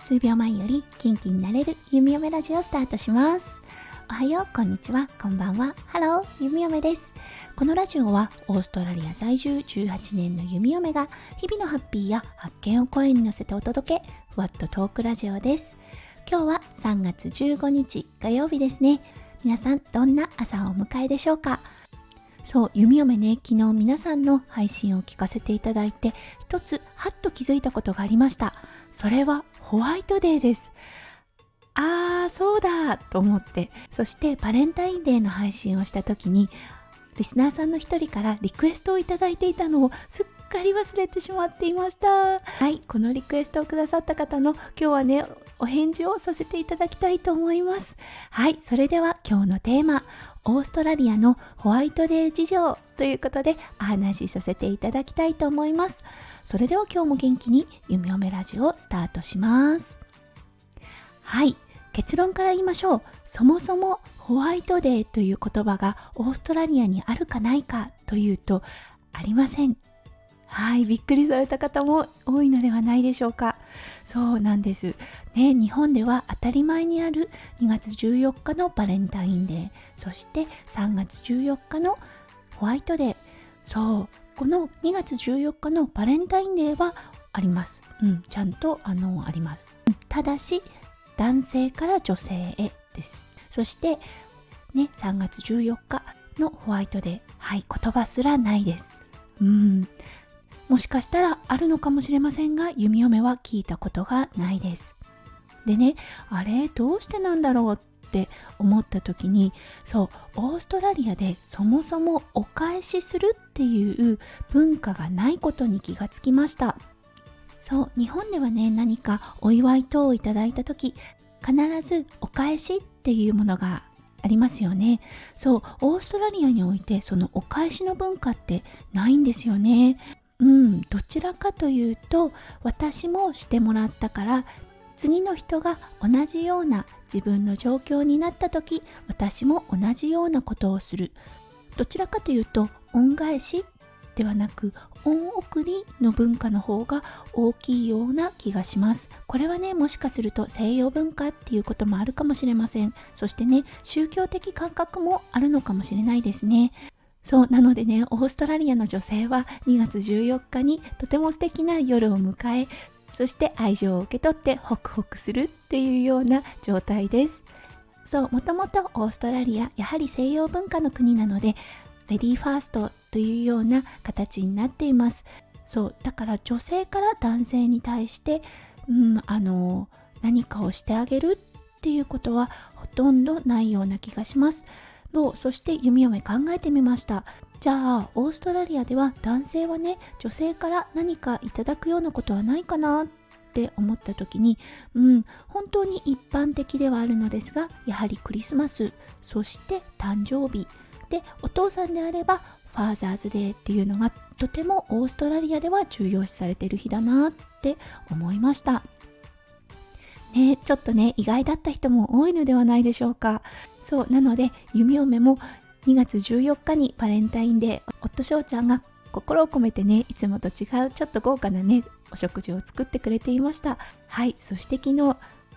数秒前より元気になれる弓嫁ラジオスタートします。おはようこんにちは。こんばんは。ハロー弓嫁です。このラジオはオーストラリア在住18年の弓嫁が日々のハッピーや発見を声に乗せてお届けふわっとトークラジオです。今日は3月15日火曜日ですね。皆さんどんな朝をお迎えでしょうか？そう、弓嫁ね、昨日皆さんの配信を聞かせていただいて、一つはっと気づいたことがありました。それはホワイトデーです。あー、そうだと思って、そしてバレンタインデーの配信をした時に、リスナーさんの一人からリクエストをいただいていたのをすっかり忘れてしまっていました。はいこのリクエストをくださった方の今日はねお返事をさせていただきたいと思います。はいそれでは今日のテーマオーストラリアのホワイトデー事情ということでお話しさせていただきたいと思います。それでは今日も元気に弓嫁ラジオをスタートします。はい結論から言いましょう。そもそもホワイトデーという言葉がオーストラリアにあるかないかというとありません。はいびっくりされた方も多いのではないでしょうか。そうなんです。ね日本では当たり前にある2月14日のバレンタインデー。そして3月14日のホワイトデー。そうこの2月14日のバレンタインデーはあります。うんちゃんとあのあります。ただし男性から女性へです。そしてね3月14日のホワイトデー。はい言葉すらないです。うん。もしかしたらあるのかもしれませんが弓嫁は聞いたことがないです。でねあれどうしてなんだろうって思った時にそうオーストラリアでそもそもお返しするっていう文化がないことに気がつきました。そう日本ではね何かお祝い等をいただいた時必ずお返しっていうものがありますよね。そうオーストラリアにおいてそのお返しの文化ってないんですよね。うんどちらかというと私もしてもらったから次の人が同じような自分の状況になった時私も同じようなことをする。どちらかというと恩返しではなく恩送りの文化の方が大きいような気がします。これはねもしかすると西洋文化っていうこともあるかもしれません。そしてね宗教的感覚もあるのかもしれないですね。そうなのでねオーストラリアの女性は2月14日にとても素敵な夜を迎えそして愛情を受け取ってホクホクするっていうような状態です。そうもともとオーストラリアやはり西洋文化の国なのでレディーファーストというような形になっています。そうだから女性から男性に対して、うん、あの何かをしてあげるっていうことはほとんどないような気がします。そうそして弓嫁考えてみました。じゃあオーストラリアでは男性はね女性から何かいただくようなことはないかなって思った時にうん本当に一般的ではあるのですがやはりクリスマスそして誕生日。でお父さんであればファーザーズデーっていうのがとてもオーストラリアでは重要視されてる日だなって思いました。ねちょっとね意外だった人も多いのではないでしょうか。そうなので弓嫁も2月14日にバレンタインデー夫翔ちゃんが心を込めてねいつもと違うちょっと豪華なねお食事を作ってくれていました。はいそして昨日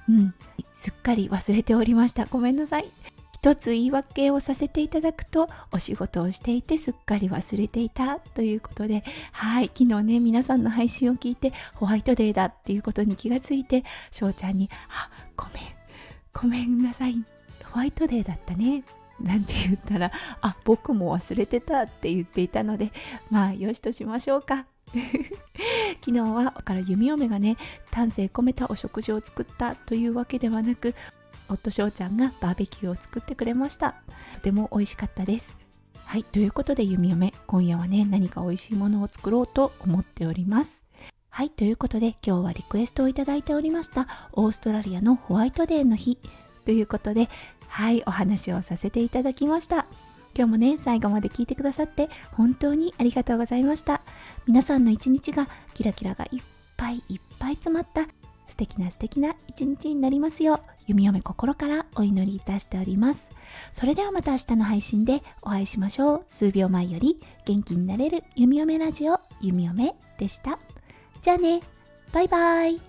うんすっかり忘れておりました。ごめんなさい。一つ言い訳をさせていただくとお仕事をしていてすっかり忘れていたということではい昨日ね皆さんの配信を聞いてホワイトデーだっていうことに気がついて翔ちゃんに「あごめんごめんなさい。ホワイトデーだったね」なんて言ったら「あ僕も忘れてた」って言っていたのでまあよしとしましょうか。昨日はから弓嫁がね丹精込めたお食事を作ったというわけではなく夫翔ちゃんがバーベキューを作ってくれました。とても美味しかったです。はいということで弓嫁今夜はね何か美味しいものを作ろうと思っております。はいということで今日はリクエストをいただいておりましたオーストラリアのホワイトデーの日。ということではいお話をさせていただきました。今日もね最後まで聞いてくださって本当にありがとうございました。皆さんの一日がキラキラがいっぱいいっぱい詰まった素敵な素敵な一日になりますよう弓嫁心からお祈りいたしております。それではまた明日の配信でお会いしましょう。数秒前より元気になれる弓嫁ラジオ弓嫁でした。じゃあねバイバイ。